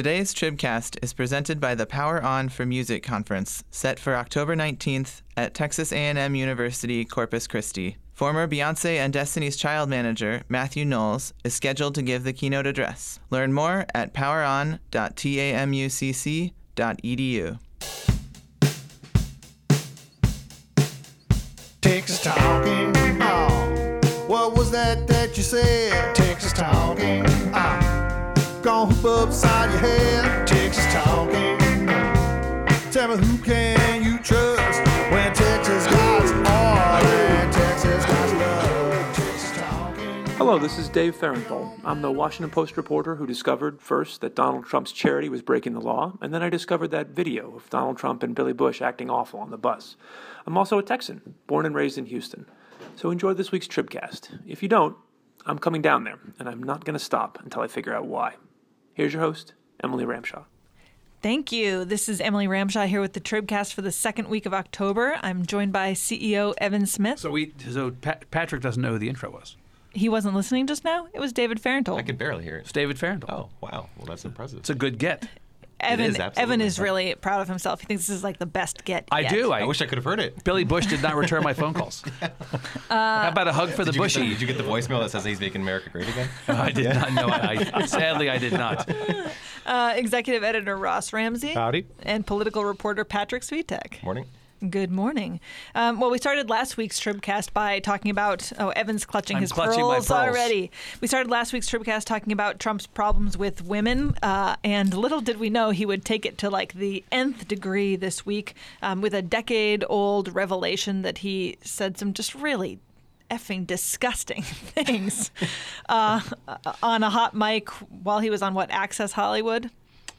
Today's Tribcast is presented by the Power On for Music conference set for October 19th at Texas A&M University Corpus Christi. Former Beyonce and Destiny's Child manager Matthew Knowles is scheduled to give the keynote address. Learn more at poweron.tamucc.edu. Texas talking. Oh, what was that that you said? Texas talking. Oh, gonna hoop upside your head. Texas talking. Tell me who can you trust when Texas got and Texas got. Hello, this is Dave Fahrenthold. I'm the Washington Post reporter who discovered first that Donald Trump's charity was breaking the law, and then I discovered that video of Donald Trump and Billy Bush acting awful on the bus. I'm also a Texan, born and raised in Houston. So enjoy this week's Tribcast. If you don't, I'm coming down there, and I'm not going to stop until I figure out why. Here's your host, Emily Ramshaw. Thank you. This is Emily Ramshaw here with the Tribcast for the second week of October. I'm joined by CEO Evan Smith. So we so Pat, Patrick doesn't know who the intro was. He wasn't listening just now. It was David Fahrenthold. I could barely hear it. It's. David Farrell. Oh, wow. Well, that's impressive. It's a good get. Evan, is Evan is really proud of himself. He thinks this is like the best get. I yet. do. I I, wish I could have heard it. Billy Bush did not return my phone calls. How about a hug for the Did you, get the, bushy? did you get the voicemail that says he's making America great again? I did not know. I, I sadly I did not. Uh, executive editor Ross Ramsey. Howdy. And political reporter Patrick Svitek. Morning. Good morning. Um, well, we started last week's Tribcast by talking about oh, Evan's clutching I'm his clutching pearls, pearls. already. We started last week's Tribcast talking about Trump's problems with women, uh, and little did we know he would take it to like the nth degree this week um, with a decade-old revelation that he said some just really effing disgusting things uh, on a hot mic while he was on what Access Hollywood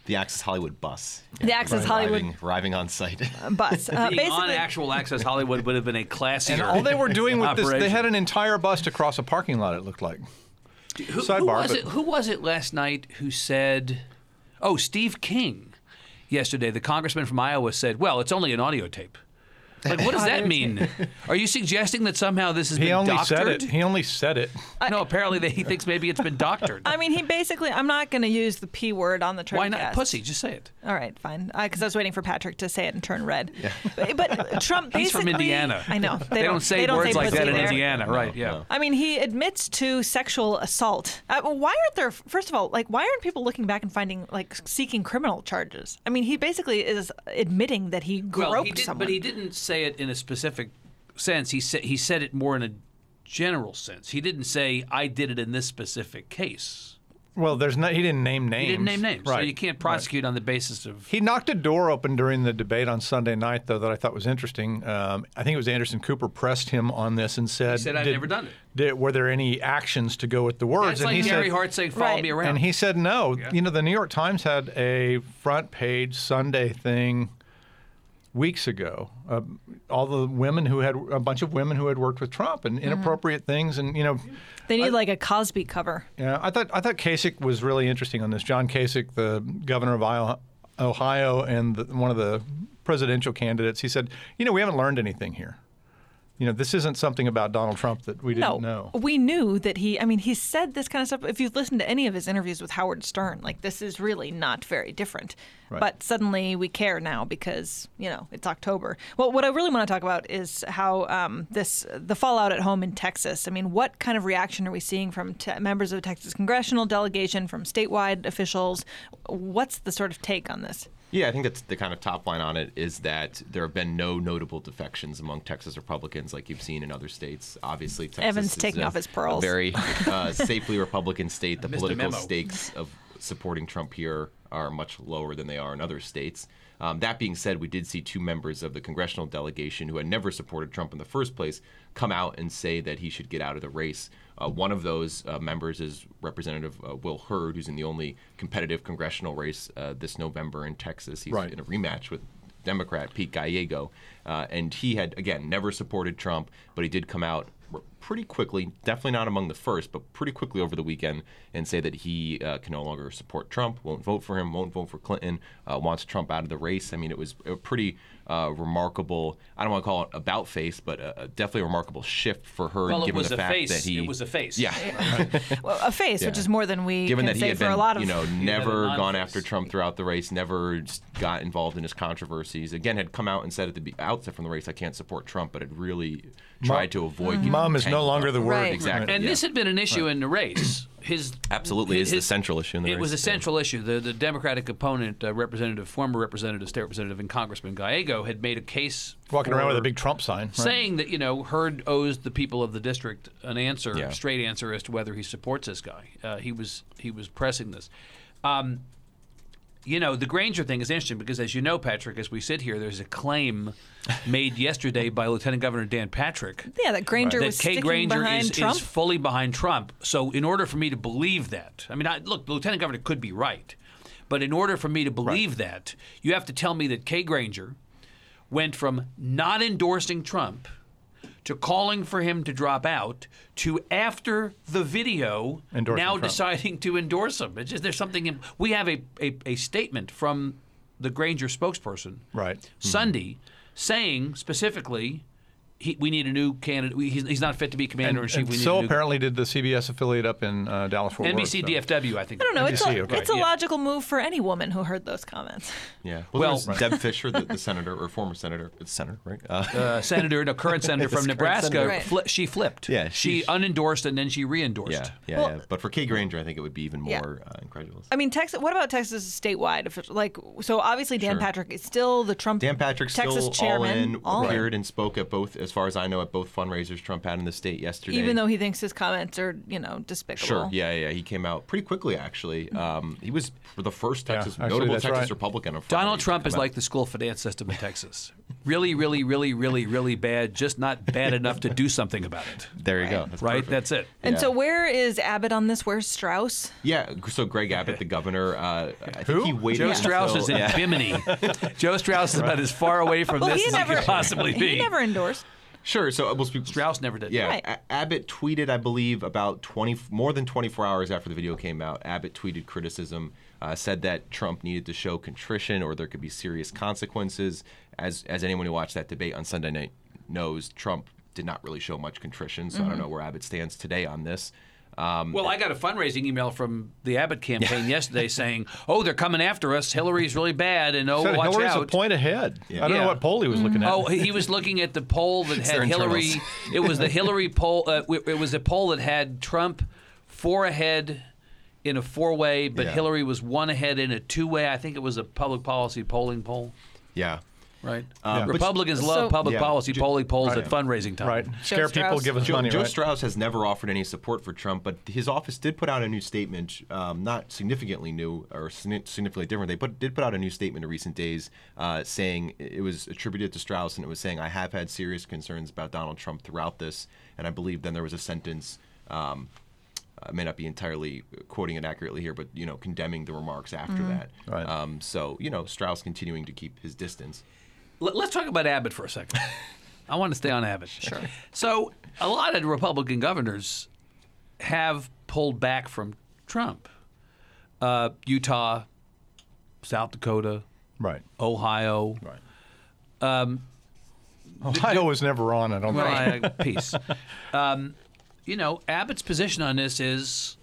The Access Hollywood bus. The Access Hollywood- Arriving, arriving on site. bus. Uh, Being on actual Access Hollywood would have been a classier. And all they were doing with this, they had an entire bus to cross a parking lot. It looked like. Who, who sidebar, was but- it? Who was it last night who said? Oh, Steve King. Yesterday, the congressman from Iowa said, "Well, it's only an audio tape." Like, what does that mean? Are you suggesting that somehow this has He been only doctored? said it. He only said it. no, apparently they, he thinks maybe it's been doctored. I mean, he basically. I'm not going to use the p word on the Tribcast. Why not pussy? Just say it. All right, fine. Because I was waiting for Patrick to say it and turn red. But, but Trump basically. He's from Indiana. I know. They, don't, say they don't words say like that in there. Indiana, right? Yeah. no. I mean, he admits to sexual assault. Uh, why aren't there? First of all, like, why aren't people looking back and finding like seeking criminal charges? I mean, he basically is admitting that he groped Well, he did, someone. but he didn't say it in a specific sense. He said he said it more in a general sense. He didn't say I did it in this specific case. Well, there's no. He didn't name names. He didn't name names, Right. so you can't prosecute on the basis of. He knocked a door open during the debate on Sunday night, though, that I thought was interesting. Um, I think it was Anderson Cooper pressed him on this and said, He said, "I've never done it." Did, were there any actions to go with the words? It's and like he Gary said, Hart saying, "Follow Right. me around." And he said no. You know, the New York Times had a front page Sunday thing weeks ago. Uh, all the women who had a bunch of women who had worked with Trump and inappropriate things, and you know, they need like a Cosby cover. yeah, I thought I thought Kasich was really interesting on this. John Kasich, the governor of Ohio, and the, one of the presidential candidates, he said, you know, we haven't learned anything here. You know, this isn't something about Donald Trump that we didn't know. we knew that he. I mean, he said this kind of stuff. If you've listened to any of his interviews with Howard Stern, like this is really not very different. Right. But suddenly we care now because you know it's October. Well, what I really want to talk about is how um, this the fallout at home in Texas. I mean, what kind of reaction are we seeing from te- members of the Texas congressional delegation, from statewide officials? What's the sort of take on this? Yeah, I think that's the kind of top line on it is that there have been no notable defections among Texas Republicans like you've seen in other states. Obviously, Texas Evan's is taking a, off his pearls. a very uh, safely Republican state. The political stakes of supporting Trump here are much lower than they are in other states. Um, that being said, we did see two members of the congressional delegation who had never supported Trump in the first place come out and say that he should get out of the race. Uh, one of those uh, members is Representative uh, Will Hurd, who's in the only competitive congressional race uh, this November in Texas. He's Right. in a rematch with Democrat Pete Gallego, uh, and he had again never supported Trump, but he did come out pretty quickly, definitely not among the first, but pretty quickly over the weekend, and say that he uh, can no longer support Trump, won't vote for him, won't vote for Clinton, uh, wants Trump out of the race. I mean, it was a pretty uh, remarkable. I don't want to call it about face, but a, a definitely a remarkable shift for her, Well, it given was the a fact face. that he It was a face. Yeah, Well, a face, which is more than we given can that he say had for been, a lot of you know, never gone after Trump throughout the race, never got involved in his controversies. Again, had come out and said at the outset from the race, I can't support Trump, but had really tried to avoid. getting Mom is no longer the word. Right. Exactly. And yeah. this had been an issue in the race. His Absolutely is the his- central issue in the It was a race, yeah. central issue. The the Democratic opponent, uh, representative, former representative, state representative, and Congressman Gallego had made a case Walking around with a big Trump sign. right? saying that you know Hurd owes the people of the district an answer, Yeah. straight answer as to whether he supports this guy. Uh, he was he was pressing this. Um, you know, the Granger thing is interesting because, as you know, Patrick, as we sit here, there's a claim made yesterday by Lieutenant Governor Dan Patrick Yeah, that Granger that was Kay sticking Granger behind is, Trump. is fully behind Trump. So, in order for me to believe that, I mean, I, look, the Lieutenant Governor could be right, but in order for me to believe that, you have to tell me that Kay Granger went from not endorsing Trump to calling for him to drop out to after the video Endorsing now Trump. deciding to endorse him. It's just there's something in, we have a, a, a statement from the Granger spokesperson Right. Mm-hmm. Sunday saying specifically he, we need a new candidate. We, he's, he's not fit to be commander in chief. We so new apparently did the CBS affiliate up in uh, Dallas Fort Worth. NBC so- DFW. I think. I don't know. It's a, okay. it's a Yeah. logical move for any woman who heard those comments. Yeah. Well- Well, there's Deb Fischer, the, the senator or former senator, it's senator, right? Uh, Uh, senator, no, current senator from Nebraska, senator. Right. fli- she flipped. Yeah, she she- unendorsed and then she re-endorsed. yeah, yeah, Well- yeah. But for Kay Granger, I think it would be even Yeah. more uh, incredulous. I mean, Texas. What about Texas statewide? If like, so obviously Dan Sure. Patrick is still the Trump. Dan Patrick Texas still chairman. all in, all appeared and spoke at both, as far as I know, at both fundraisers Trump had in the state yesterday. even though he thinks his comments are, you know, despicable. Sure. Yeah, yeah. He came out pretty quickly, actually. Um, he was the first Yeah, Texas, actually, notable Texas right. Republican. of Donald Trump is out. like the school finance system in Texas. Really, really, really, really, really bad. Just not bad enough to do something about it. There you go. That's Right? perfect. That's it. And Yeah. so where is Abbott on this? Where's Strauss? Yeah. So Greg Abbott, the governor, uh, I think Who? he waited. Joe until- Strauss is in yeah. Bimini. Joe Strauss is about as far away from Well, this he as never he could possibly be. He never endorsed. Sure. So uh, we'll speak. Strauss never did. Yeah, Right. A- Abbott tweeted, I believe, about 20, more than 24 hours after the video came out. Abbott tweeted criticism, uh, said that Trump needed to show contrition or there could be serious consequences. As as anyone who watched that debate on Sunday night knows, Trump did not really show much contrition. So I don't know where Abbott stands today on this. Um, Well, I got a fundraising email from the Abbott campaign yesterday saying, "Oh, they're coming after us. Hillary's really bad, and oh, Said watch Hillary's out." a point ahead. I don't Yeah. know what poll he was looking at. Oh, he was looking at the poll that their had Hillary. internals. It was the Hillary poll. Uh, it was a poll that had Trump four ahead in a four-way, but Yeah. Hillary was one ahead in a two-way. I think it was a public policy polling poll. yeah. Right. Um, but- Republicans love So- public Yeah. policy polling polls right. at fundraising time. right. Scare people, give us Joe, money. Joe right? Strauss has never offered any support for Trump, but his office did put out a new statement, um, not significantly new or significantly different. They put, did put out a new statement in recent days uh, saying it was attributed to Strauss, and it was saying, I have had serious concerns about Donald Trump throughout this. And I believe then there was a sentence. Um, I may not be entirely quoting it accurately here, but you know, condemning the remarks after that. Right. Um, so you know, Strauss continuing to keep his distance. Let- Let's talk about Abbott for a second. I want to stay on Abbott. Sure. So, a lot of Republican governors have pulled back from Trump. Uh, Utah, South Dakota, Right. Ohio. Right. Ohio was never on. It, I don't think. Right. Peace. Um, you know, Abbott's position on this is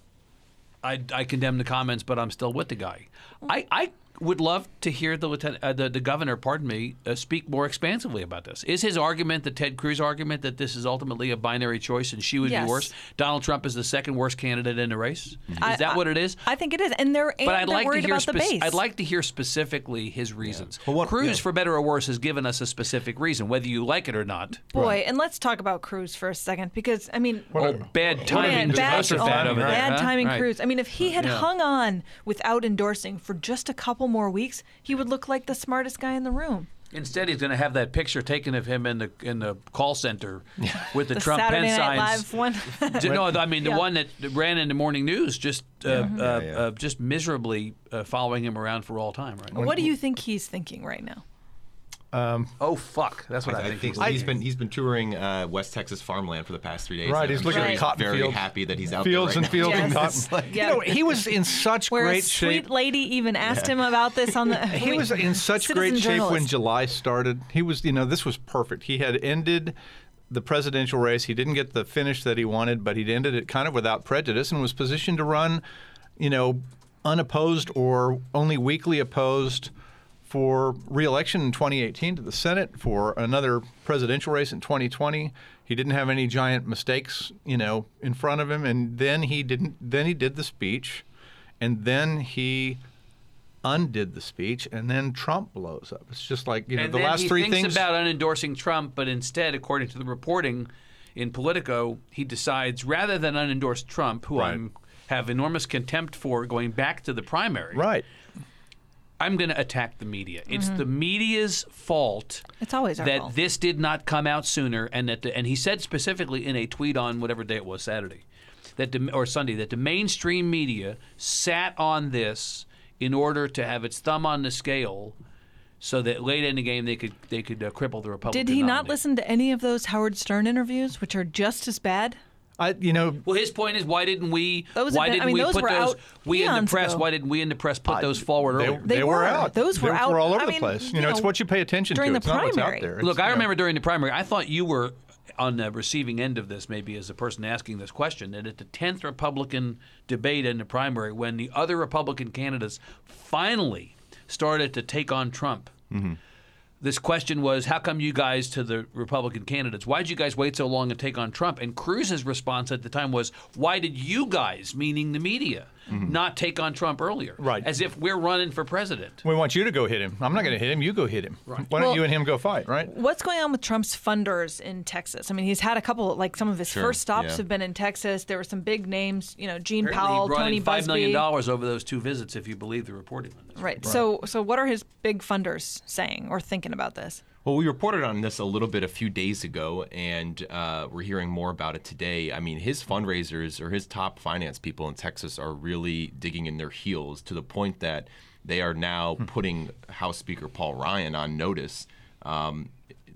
I, I condemn the comments, but I'm still with the guy. I, I would love to hear the lieutenant, uh, the, the governor, pardon me, uh, speak more expansively about this. Is his argument the Ted Cruz argument that this is ultimately a binary choice and she would Yes. be worse? Donald Trump is the second worst candidate in the race. Is I- that I- what it is? I think it is, and they're and but I'd they're like to hear about the base. I'd like to hear specifically his reasons. Well, what- Cruz, yeah. for better or worse, has given us a specific reason, whether you like it or not. Boy, and let's talk about Cruz for a second because I mean, Oh, bad timing. Man, just bad, most of that over bad timing, Right. Cruz. I mean, if he had Yeah. hung on without endorsing for just a couple more weeks, he would look like the smartest guy in the room. Instead, he's going to have that picture taken of him in the in the call center with the, The Trump Saturday pen Night signs. Live one. Ju- no, I mean the Yeah. one that ran in the morning news, just uh, uh, yeah. Uh, just miserably uh, following him around for all time. Right? what do you think he's thinking right now? Oh fuck, that's what I, I think. think he was he's thinking. been he's been touring uh, West Texas farmland for the past three days. Right, he's I'm looking sure at he's cotton very fields. happy that he's out fields there and right fields Yes. and cotton. Like- Yeah. You know, he was in such Where great a sweet shape. lady even asked him about this on the. He was in such great shape when. July started. He was, you know, this was perfect. He had ended the presidential race. He didn't get the finish that he wanted, but he'd ended it kind of without prejudice and was positioned to run, you know, unopposed or only weakly opposed for reelection in 2018 to the Senate for another presidential race in 2020. He didn't have any giant mistakes, you know, in front of him and then he didn't then he did the speech and then he undid the speech and then Trump blows up. It's just like, you know, and the last he three thinks things about unendorsing Trump, but instead, according to the reporting in Politico, he decides rather than unendorse Trump, who Right. I'm have enormous contempt for going back to the primary. Right. I'm going to attack the media. It's the media's fault. It's always our that fault. this did not come out sooner, and that the, and he said specifically in a tweet on whatever day it was, Saturday, that the, or Sunday, that the mainstream media sat on this in order to have its thumb on the scale, so that late in the game they could they could uh, cripple the Republican. Did he not listen to any of those Howard Stern interviews, which are just as bad? I you know, Well, his point is, why didn't we? Those why didn't I mean, we those put those? We in the press. ago. Why didn't we in the press put those forward they, earlier? They they were. out. Those were they out- were all over I the mean, place. You, you know, it's what you pay attention during to. the it's not what's out there. Look, I you know, remember during the primary, I thought you were on the receiving end of this, maybe as a person asking this question, that at the 10th Republican debate in the primary, when the other Republican candidates finally started to take on Trump, mm-hmm. This question was, how come you guys to the Republican candidates, Why did you guys wait so long to take on Trump? And Cruz's response at the time was, why did you guys, meaning the media, Mm-hmm. not take on Trump earlier? Right. As if we're running for president. we want you to go hit him. I'm not going to hit him. You go hit him. Why don't you and him go fight, right? What's going on with Trump's funders in Texas? I mean, he's had a couple, like some of his Sure, first stops yeah. have been in Texas. There were some big names, you know, Gene Apparently Powell, he Tony in five million dollars over those two visits, if you believe the reporting on this. Right. So, so what are his big funders saying or thinking about this? Well, we reported on this a little bit a few days ago, and uh, we're hearing more about it today. I mean, his fundraisers or his top finance people in Texas are really digging in their heels to the point that they are now putting House Speaker Paul Ryan on notice um,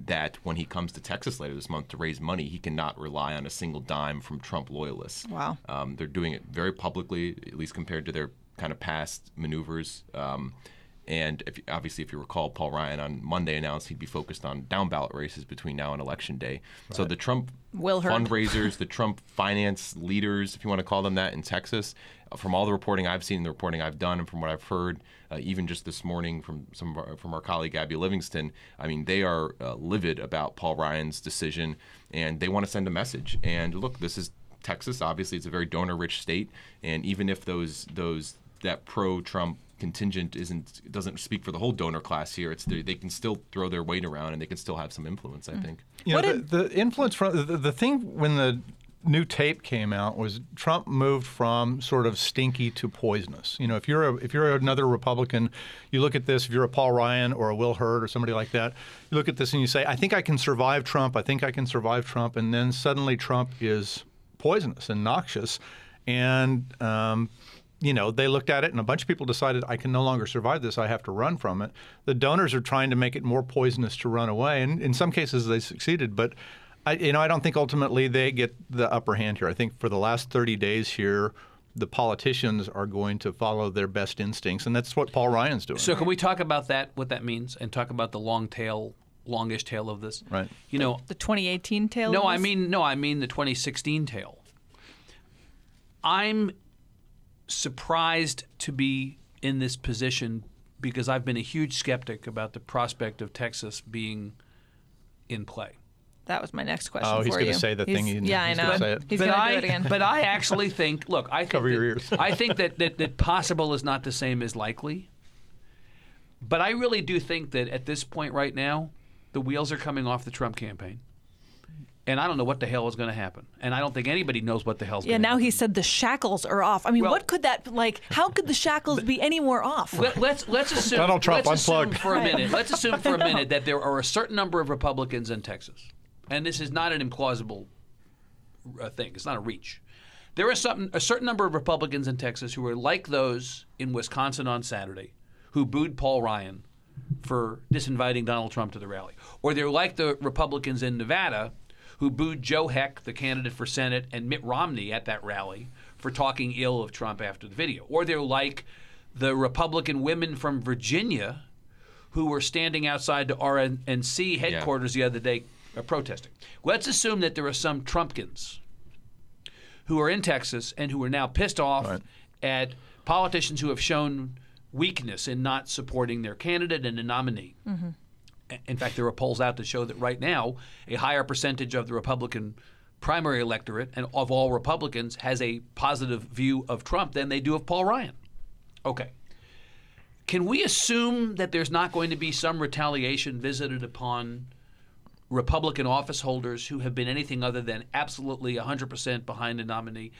that when he comes to Texas later this month to raise money, he cannot rely on a single dime from Trump loyalists. Wow. Um, they're doing it very publicly, at least compared to their kind of past maneuvers. Um, and if, obviously, if you recall, Paul Ryan on Monday announced he'd be focused on down ballot races between now and election day. So the Trump Will fundraisers, the Trump finance leaders, if you want to call them that, in Texas, uh, from all the reporting I've seen, the reporting I've done, and from what I've heard, uh, even just this morning from some of our, from our colleague Abby Livingston, I mean, they are uh, livid about Paul Ryan's decision, and they want to send a message. And look, this is Texas. Obviously, it's a very donor-rich state, and even if those those that pro-Trump contingent isn't doesn't speak for the whole donor class here, it's they can still throw their weight around and they can still have some influence. I think. You know, What the, did- the influence from the, the thing when the new tape came out was Trump moved from sort of stinky to poisonous. You know, if you're a, if you're another Republican, you look at this. If you're a Paul Ryan or a Will Hurd or somebody like that, you look at this and you say, "I think I can survive Trump. I think I can survive Trump." And then suddenly Trump is poisonous and noxious, and um, you know, they looked at it and a bunch of people decided I can no longer survive this. I have to run from it. The donors are trying to make it more poisonous to run away, and in some cases they succeeded. But I, you know, I don't think ultimately they get the upper hand here. I think for the last 30 days here, the politicians are going to follow their best instincts, and that's what Paul Ryan's doing. So can we talk about that, what that means, and talk about the long tail, longish tail of this? Right. You know, The 2018 tail. no, I mean, no, I mean the 2016 tail. I'm surprised to be in this position because I've been a huge skeptic about the prospect of Texas being in play. that was my next question. Oh, he's gonna say the He's- thing he- needs to say. Yeah, he's I know. gonna say it. He's gonna I, do it again. but I actually think. Look, I think Cover that, your ears. I think that, that that possible is not the same as likely. But I really do think that at this point right now, the wheels are coming off the Trump campaign, and I don't know what the hell is going to happen, and I don't think anybody knows what the hell's yeah, going to happen. Yeah, now he said the shackles are off. I mean, Well- what could that like? How could the shackles be any more off? Let, let's let's assume Donald Trump let's assume unplugged. for a minute. Let's assume for a minute that there are a certain number of Republicans in Texas, and this is not an implausible uh, thing. It's not a reach. There are some, a certain number of Republicans in Texas who are like those in Wisconsin on Saturday, who booed Paul Ryan for disinviting Donald Trump to the rally. Or they're like the Republicans in Nevada who booed Joe Heck, the candidate for Senate, and Mitt Romney at that rally for talking ill of Trump after the video. Or they're like the Republican women from Virginia who were standing outside the RNC headquarters the other day uh, protesting. Let's assume that there are some Trumpkins who are in Texas and who are now pissed off Right. at politicians who have shown weakness in not supporting their candidate and a nominee. A- In fact, there are polls out that show that right now, a higher percentage of the Republican primary electorate and of all Republicans has a positive view of Trump than they do of Paul Ryan. Okay. Can we assume that there's not going to be some retaliation visited upon Republican office holders who have been anything other than absolutely 100% behind a nominee?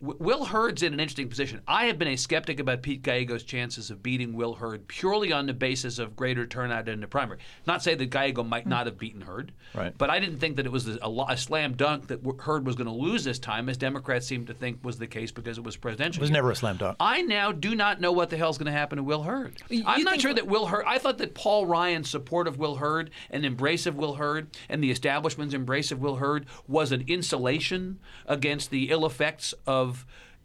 Will Hurd's in an interesting position. I have been a skeptic about Pete Gallego's chances of beating Will Hurd purely on the basis of greater turnout in the primary. Not say that Gallego might hmm. not have beaten Hurd, Right. but I didn't think that it was a, a slam dunk that Hurd was going to lose this time, as Democrats seemed to think was the case because it was presidential. It was never a slam dunk. I now do not know what the hell's going to happen to Will Hurd. I'm not sure that Will Hurd. I thought that Paul Ryan's support of Will Hurd and embrace of Will Hurd and the establishment's embrace of Will Hurd was an insulation against the ill effects of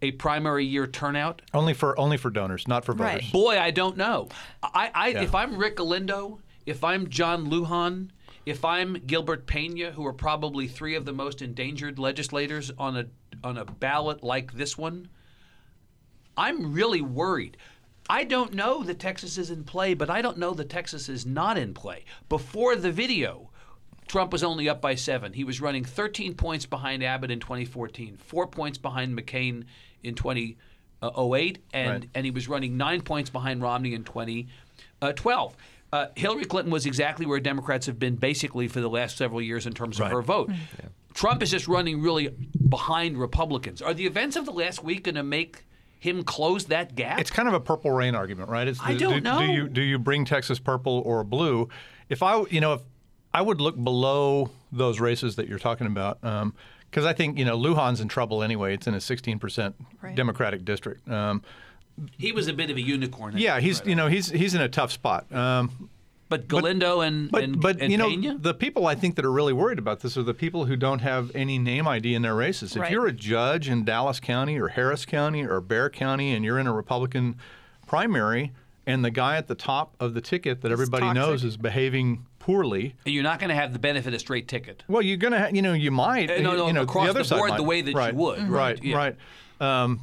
a primary year turnout. Only for only for donors, not for voters. Right. Boy, I don't know. I, I Yeah. if I'm Rick Galindo, if I'm John Lujan, if I'm Gilbert Pena, who are probably three of the most endangered legislators on a on a ballot like this one, I'm really worried. I don't know that Texas is in play, but I don't know that Texas is not in play. Before the video, Trump was only up by seven. He was running 13 points behind Abbott in 2014, four points behind McCain in 2008, and, Right. and he was running nine points behind Romney in 2012. Uh, Hillary Clinton was exactly where Democrats have been basically for the last several years in terms of Right. her vote. Trump is just running really behind Republicans. Are the events of the last week going to make him close that gap? It's kind of a purple rain argument, right? It's I don't do, know. Do you do you bring Texas purple or blue? If I, you know, if I would look below those races that you're talking about, because I think you know Lujan's in trouble anyway. It's in a 16 percent Right. Democratic district. Um, he was a bit of a unicorn. Yeah, he's right? you know he's he's in a tough spot. Um, But Galindo and but and, but and you know Pena? the people I think that are really worried about this are the people who don't have any name ID in their races. If Right. you're a judge in Dallas County or Harris County or Bexar County and you're in a Republican primary and the guy at the top of the ticket that everybody knows is behaving poorly, And you're not going to have the benefit of straight ticket. well, you're gonna ha- you know you might Uh, no, no, you know across the the board might. the way that you right, would. right Right, yeah. right. Um,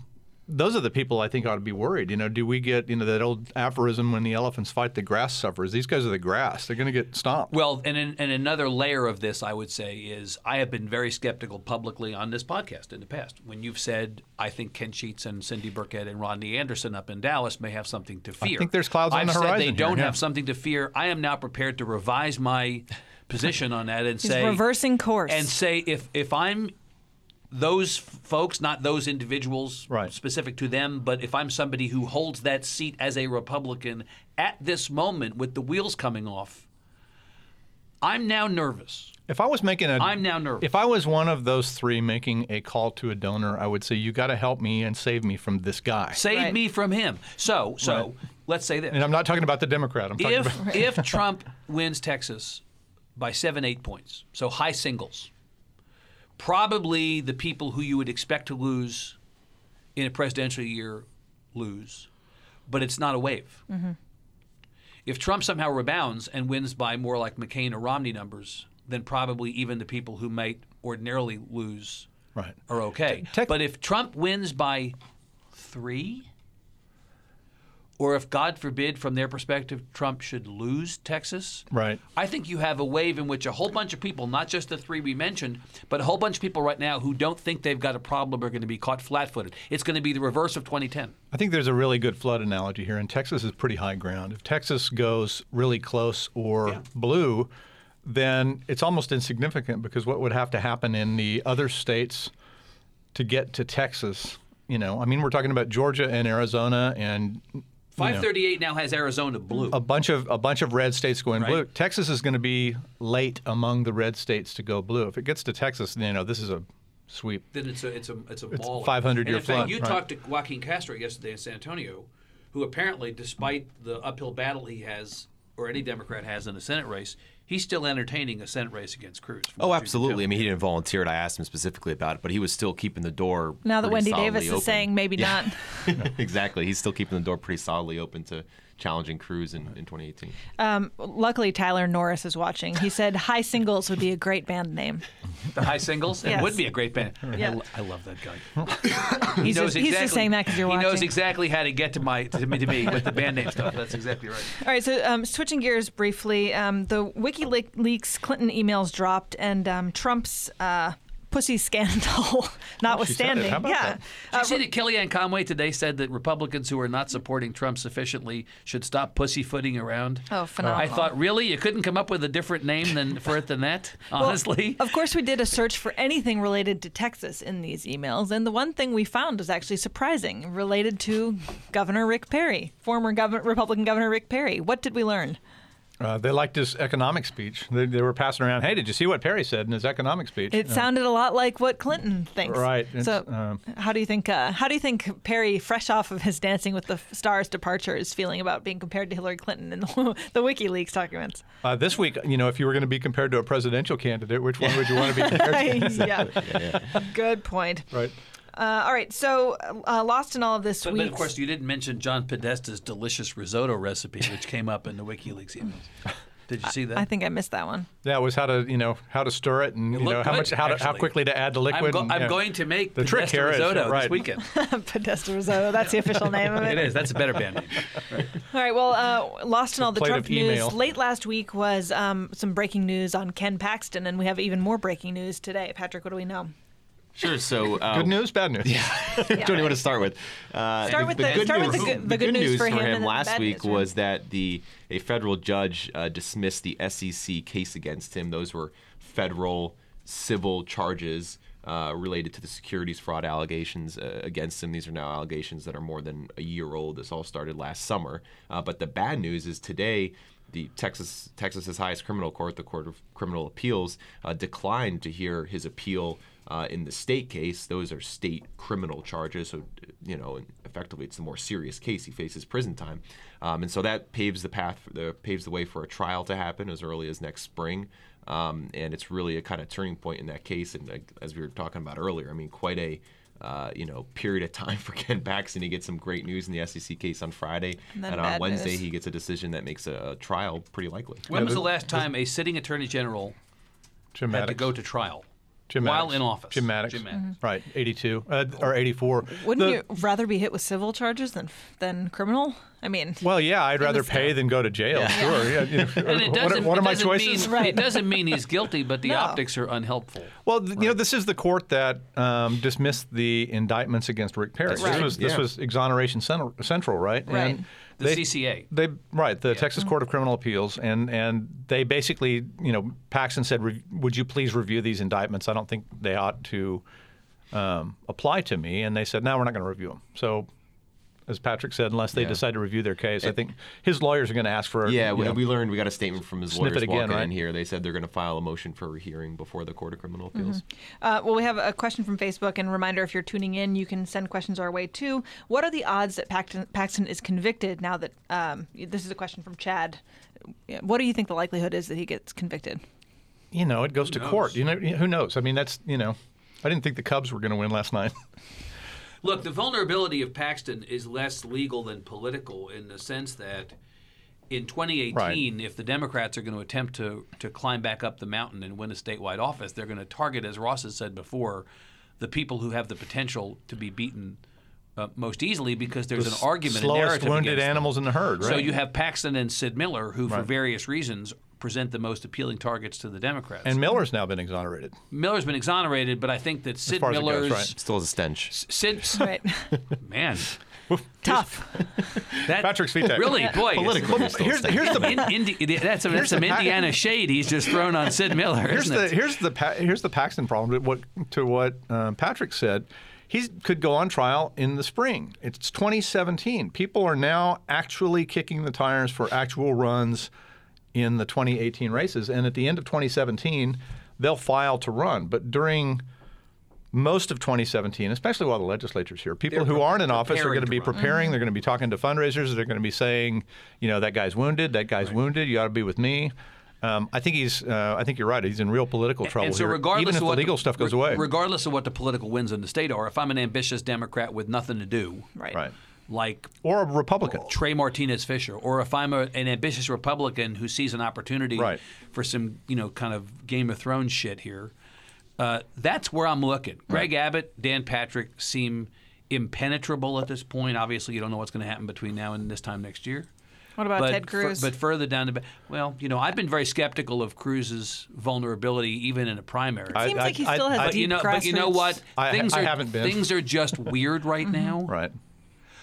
those are the people I think ought to be worried. You know, do we get you know that old aphorism when the elephants fight the grass suffers? These guys are the grass. They're going to get stomped. Well, and, in, and another layer of this, I would say, is I have been very skeptical publicly on this podcast in the past. When you've said, I think Ken Sheets and Cindy Burkett and Rodney Anderson up in Dallas may have something to fear. I think there's clouds on I've the said horizon they here, don't yeah. have something to fear. I am now prepared to revise my position on that and He's say reversing course. and say if if I'm those folks, not those individuals Right. specific to them, but if I'm somebody who holds that seat as a Republican at this moment with the wheels coming off, I'm now nervous. If I was making a, I'm now nervous. If I was one of those three making a call to a donor, I would say you got to help me and save me from this guy. Save Right. me from him. So, so Right. let's say this: And I'm not talking about the Democrat. I'm talking if about if Trump wins Texas by seven, eight points, so high singles, probably the people who you would expect to lose in a presidential year lose, but it's not a wave. Mm-hmm. If Trump somehow rebounds and wins by more like McCain or Romney numbers, then probably even the people who might ordinarily lose right. are okay. Tex- but if Trump wins by three, or if God forbid, from their perspective, Trump should lose Texas, Right. I think you have a wave in which a whole bunch of people, not just the three we mentioned, but a whole bunch of people right now who don't think they've got a problem are going to be caught flat-footed. It's going to be the reverse of 2010. I think there's a really good flood analogy here, and Texas is pretty high ground. If Texas goes really close or Yeah. blue, then it's almost insignificant because what would have to happen in the other states to get to Texas? You know, I mean, we're talking about Georgia and Arizona and you know, 538 now has Arizona blue. a bunch of a bunch of red states going blue. Texas is going to be late among the red states to go blue. If it gets to Texas, you know, this is a sweep. then it's a it's a it's a mall. 500 year flood, you right. talked to Joaquin Castro yesterday in San Antonio, who apparently, despite the uphill battle he has or any Democrat has in a Senate race, he's still entertaining a Senate race against Cruz. Oh, what you can absolutely. I mean, he didn't volunteer it. I asked him specifically about it, but he was still keeping the door. Now that Wendy Davis solidly is saying maybe Yeah. not. exactly. He's still keeping the door pretty solidly open to challenging Cruz in, in 2018. Um, luckily, Tyler Norris is watching. He said High Singles would be a great band name. the high singles. Yes. It would be a great band. Yeah. I, lo- I love that guy. He's, just, he's just saying that because you're watching. he knows exactly how to get to my to me, to me with the band name stuff. That's exactly right. All right, so um, switching gears briefly, um, the WikiLeaks Clinton emails dropped, and um, Trump's uh, pussy scandal notwithstanding. How about yeah. that? Uh, did you see that Kellyanne Conway today said that Republicans who are not supporting Trump sufficiently should stop pussyfooting around? Oh, phenomenal. I thought, really, you couldn't come up with a different name than for it than that. Well, Honestly, of course, we did a search for anything related to Texas in these emails, and the one thing we found was actually surprising, related to Governor Rick Perry, former Governor, Republican Governor Rick Perry. What did we learn? Uh, they liked his economic speech. They, they were passing around. Hey, did you see what Perry said in his economic speech? It Uh, sounded a lot like what Clinton thinks. Right. So, It's, um, how do you think? Uh, how do you think Perry, fresh off of his Dancing with the Stars departure, is feeling about being compared to Hillary Clinton in the, the WikiLeaks documents? uh, this week, you know, if you were going to be compared to a presidential candidate, which one would you want to be compared to? yeah. Good point. Right. Uh, all right. So, uh, lost in all of this but, week. but of course, you didn't mention John Podesta's delicious risotto recipe, which came up in the WikiLeaks emails. Did you see that? I think I missed that one. Yeah, it was how to, you know, how to stir it and, you know, how good, much, how, to, how quickly to add the I'm, liquid. go- and, I'm yeah. going to make The trick Podesta here is- risotto right. this weekend. Podesta risotto. That's the official name of it. it is. That's a better band name. All right. Well, uh, lost in all the Trump news. email. Late last week was um, some breaking news on Ken Paxton, and we have even more breaking news today. Patrick, what do we know? Sure. So uh, Good news, bad news. Yeah. Don't know where to start with. Uh, Start with the- start with the good- the good news for him and then last week news for him. was that the a federal judge uh, dismissed the SEC case against him. Those were federal civil charges uh, related to the securities fraud allegations uh, against him. These are now allegations that are more than a year old. This all started last summer. Uh, but the bad news is today. The Texas Texas's highest criminal court, the Court of Criminal Appeals, uh, declined to hear his appeal uh, in the state case. Those are state criminal charges, so you know, effectively, it's the more serious case. He faces prison time, um, and so that paves the path, the, paves the way for a trial to happen as early as next spring. Um, and it's really a kind of turning point in that case. And like, as we were talking about earlier, I mean, quite a uh, you know period of time for Ken Paxton. He gets some great news in the SEC case on Friday, And and on Wednesday news. he gets a decision that makes a, a trial pretty likely. When was the last time a sitting attorney general Jim had to go to trial? Jim while in office. Jim Mattox. Jim Mattox. Right, 82 uh, or 84. Wouldn't The- you rather be hit with civil charges than than criminal? I mean, Well, yeah, I'd rather pay state. than go to jail. Sure. Yeah. you know, And it doesn't, what are it my doesn't choices? Mean, Right. It doesn't mean he's guilty, but the No. optics are unhelpful. Well, th- you know, this is the court that um, dismissed the indictments against Rick Perry. That's This was this Yeah. was exoneration central, central right? Right. And The they- CCA. They right, the Texas Court of Criminal Appeals, and and they basically, you know, Paxton said, "Re- "Would you please review these indictments? I don't think they ought to um, apply to me." And they said, "No, we're not going to review them." So. As Patrick said, unless they Yeah. decide to review their case, I think his lawyers are going to ask for. A Yeah, we, know, we learned we got a statement from his lawyers it again, walking right? in here. They said they're going to file a motion for a hearing before the Court of Criminal Appeals. uh, well, we have a question from Facebook, and reminder: if you're tuning in, you can send questions our way too. What are the odds that Paxton, Paxton is convicted now that um, this is a question from Chad? What do you think the likelihood is that he gets convicted? you know, it goes to knows? court. You know, who knows? I mean, that's you know, I didn't think the Cubs were going to win last night. Look, the vulnerability of Paxton is less legal than political in the sense that in 2018, if the Democrats are going to attempt to, to climb back up the mountain and win a statewide office, they're going to target, as Ross has said before, the people who have the potential to be beaten uh, most easily because there's an argument, slowest narrative wounded animals in the herd. Right. So you have Paxton and Sid Miller, who, for Right. various reasons, present the most appealing targets to the Democrats. and Miller's now been exonerated. Miller's been exonerated, but I think that Sid far as it goes, Miller's right. Still has a stench. Sid, Right, man, tough. that Patrick's feet. really, boy, Politically, there's still a Here's, stench. here's the In, Indi- that's, some- that's some the pack- Indiana shade he's just thrown on Sid Miller. here's isn't the it? here's the Pa- here's the Paxton problem. To what to what um, Patrick said, he could go on trial in the spring. It's 2017. People are now actually kicking the tires for actual runs in the 2018 races, and at the end of 2017, they'll file to run. But during most of 2017, especially while the legislature's here, people They're who pre- aren't in office are going to to be run. preparing. They're going to be talking to fundraisers. They're going to be saying, you know, that guy's wounded. That guy's wounded. You ought to be with me. Um, I think he's. Uh, I think you're right. He's in real political trouble and so here. regardless Even if of the what legal stuff goes re- away. regardless of what the political wins in the state are, if I'm an ambitious Democrat with nothing to do, Right. right. Like Or a Republican. Trey Martinez Fischer, or if I'm a, an ambitious Republican who sees an opportunity Right. for some, you know, kind of Game of Thrones shit here, uh, that's where I'm looking. Greg Abbott, Dan Patrick seem impenetrable at this point. Obviously, you don't know what's going to happen between now and this time next year. What about but Ted fur- Cruz? but further down the, ba- well, you know, I've been very skeptical of Cruz's vulnerability even in a primary. I- Seems like he still has but deep you know, but you know what? I- things I are haven't been. things are just weird right now. Right.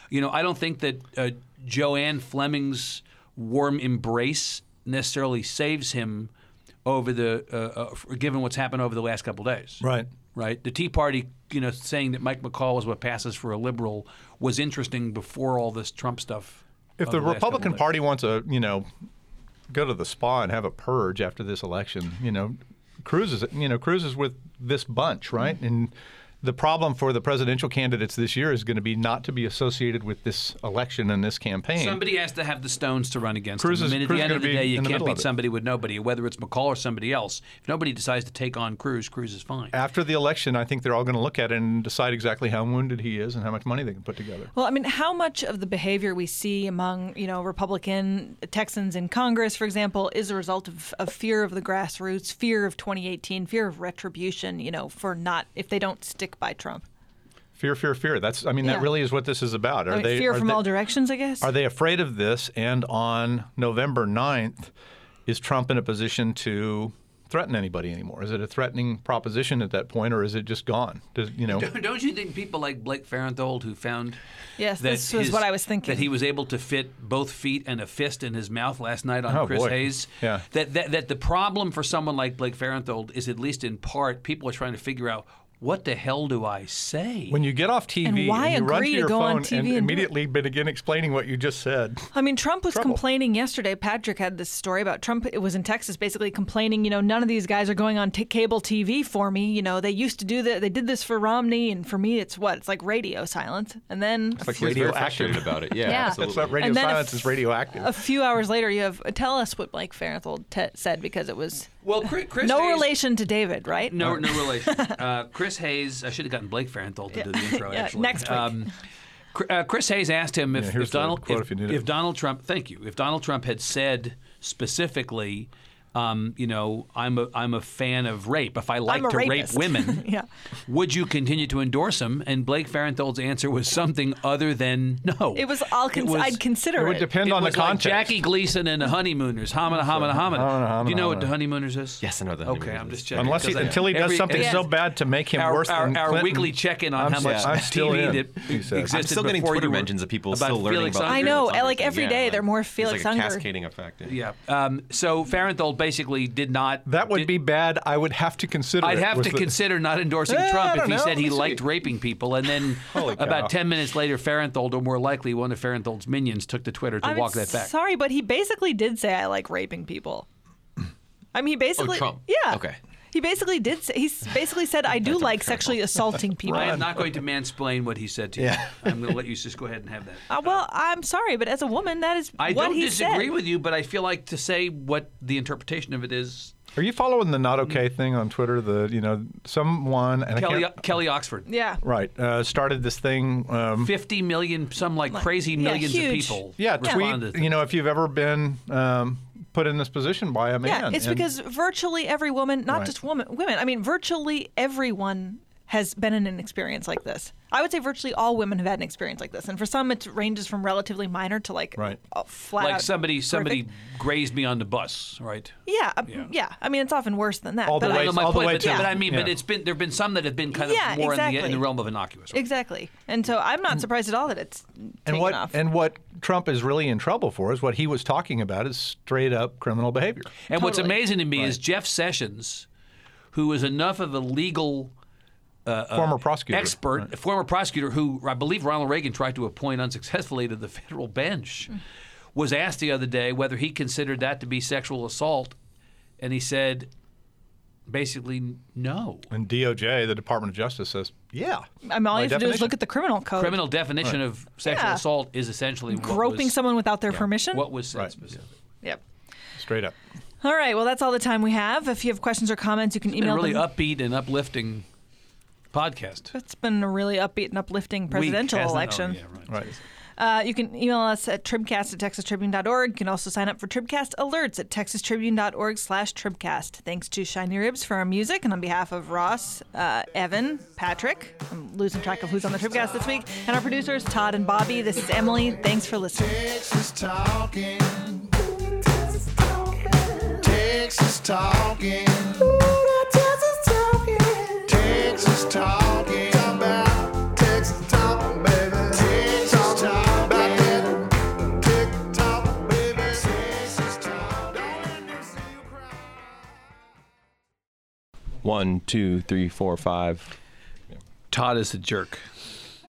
You know, I don't think that uh, JoAnn Fleming's warm embrace necessarily saves him over the uh, uh, given what's happened over the last couple of days. Right. Right. The Tea Party, you know, saying that Mike McCaul was what passes for a liberal was interesting before all this Trump stuff. If of the Republican. Party wants to, you know, go to the spa and have a purge after this election, you know, Cruz is, you know, Cruz is with this bunch, right? And the problem for the presidential candidates this year is going to be not to be associated with this election and this campaign. Somebody has to have the stones to run against Cruz him. is- I mean, at Cruz the is end of the day, you can't beat somebody with nobody, whether it's McCaul or somebody else. If nobody decides to take on Cruz, Cruz is fine. after the election, I think they're all going to look at it and decide exactly how wounded he is and how much money they can put together. Well, I mean, how much of the behavior we see among, you know, Republican Texans in Congress, for example, is a result of, of fear of the grassroots, fear of 2018, fear of retribution, you know, for not, if they don't stick by Trump? Fear, fear, fear. That's, I mean, Yeah. that really is what this is about. Are I mean, they fear are from they- all directions, I guess? Are they afraid of this? And on November 9th, is Trump in a position to threaten anybody anymore? Is it a threatening proposition at that point, or is it just gone? Does, you know, Don't you think people like Blake Farenthold, who found Yes, that this was his- what I was thinking. that he was able to fit both feet and a fist in his mouth last night on Oh, Chris boy. Hayes? Yeah. That, that that the problem for someone like Blake Farenthold is at least in part people are trying to figure out what the hell do I say? when you get off TV And why you run agree to to your go on phone TV and and do it? immediately begin explaining what you just said. I mean, Trump was Trouble. complaining yesterday. Patrick had this story about Trump. It was in Texas, basically complaining. You know, none of these guys are going on t- cable TV for me. You know, they used to do that. They did this for Romney, and for me, it's what? It's like radio silence. And then It's like He was very radioactive. about it. Yeah, Yeah. That's what radio And silence f- is radioactive. a few hours later, you have tell us what Blake Farenthold te- said because it was well, Chris, Chris no Hayes, relation to David, right? No, no relation. Uh, Chris Hayes. I should have gotten Blake Farenthold to do the intro. Yeah, actually, next week. Um, uh, Chris Hayes asked him if, Yeah, if Donald if, if you need it. if Donald Trump. Thank you. If Donald Trump had said specifically. Um, you know, I'm a I'm a fan of rape. If I like I'm a to rape women, Yeah. would you continue to endorse him? And Blake Farenthold's answer was something other than no. It was. I'll. Cons- was- I'd consider it it. would depend It on the was like context. Jackie Gleason and the Honeymooners. Hamina, hamina, hamina. Hamina, Do you know what the Honeymooners is? Yes, I know what the Okay, Honeymooners I'm just checking. Unless he, until he does every- something yeah. so bad to make him our, worse our, than our Clinton. weekly check-in on I'm how much I'm still TV in, that he. I'm existed I'm still getting before Twitter you were- mentions of people still learning about. Unger. I know, Felix like, thing. every Yeah, day like- they're more it's Felix like a Unger. cascading effect. Yeah. Um, so Farenthold basically did not. That would did- be bad. I would have to consider. I'd have was to the- consider not endorsing Eh, Trump if he know. said he Let me liked see. raping people, and then about ten minutes later, Farenthold, or more likely one of Farenthold's minions, took to Twitter to I'm walk that back. Sorry, but he basically did say I like raping people. I mean, he basically. Oh, Trump. Yeah. Okay. He basically did. Say, he basically said I do like sexually assaulting people. I am not going to mansplain what he said to you. Yeah. I'm going to let you just go ahead and have that. Uh, well, I'm sorry, but as a woman, that is I what don't he disagree said. with you, but I feel like to say what the interpretation of it is. Are you following the not okay thing on Twitter? The you know someone and Kelly, can't, Kelly Oxford. Yeah. right uh, started this thing. Um, 50 million, some like crazy yeah, millions of people. yeah, responded tweet. You know, if you've ever been um, put in this position by a man. Yeah, it's and- because virtually every woman, not Right. just woman, women. I mean, virtually everyone has been in an experience like this. I would say virtually all women have had an experience like this, and for some, it ranges from relatively minor to like Right. flat like out somebody somebody horrific. grazed me on the bus, right? Yeah, uh, Yeah. yeah, I mean, it's often worse than that. All the but way- I- I know my all the point, way but, to- but I mean, but it's been there've been some that have been kind of Yeah, more in, the, in the realm of innocuous. right? Exactly. And so I'm not surprised at all that it's and what off. and what Trump is really in trouble for is what he was talking about is straight up criminal behavior. And what's amazing to me is Jeff Sessions, who is enough of a legal Uh, uh, former prosecutor. expert, Right. former prosecutor who I believe Ronald Reagan tried to appoint unsuccessfully to the federal bench, was asked the other day whether he considered that to be sexual assault, and he said, basically no. And DOJ, the Department of Justice, says, yeah. I mean, all By you have to do is look at the criminal code. Criminal definition of sexual Yeah. assault is essentially Groping was, someone without their permission. What was said Right. specifically. Yep. Straight up. All right. Well, that's all the time we have. If you have questions or comments, you can Been a email really them. upbeat and uplifting podcast. It's been a really upbeat and uplifting presidential hasn't it? Oh, election. yeah, right. Right. Uh, you can email us at tribcast at texastribune.org. You can also sign up for Tribcast alerts at texastribune.org slash tribcast. Thanks to Shiny Ribs for our music. And on behalf of Ross, uh, Evan, Patrick, I'm losing track of who's on the Tribcast this week, and our producers, Todd and Bobby, this is Emily. Thanks for listening. Texas talking. Texas talking. Texas talking. One, two, three, four, five. Todd is a jerk.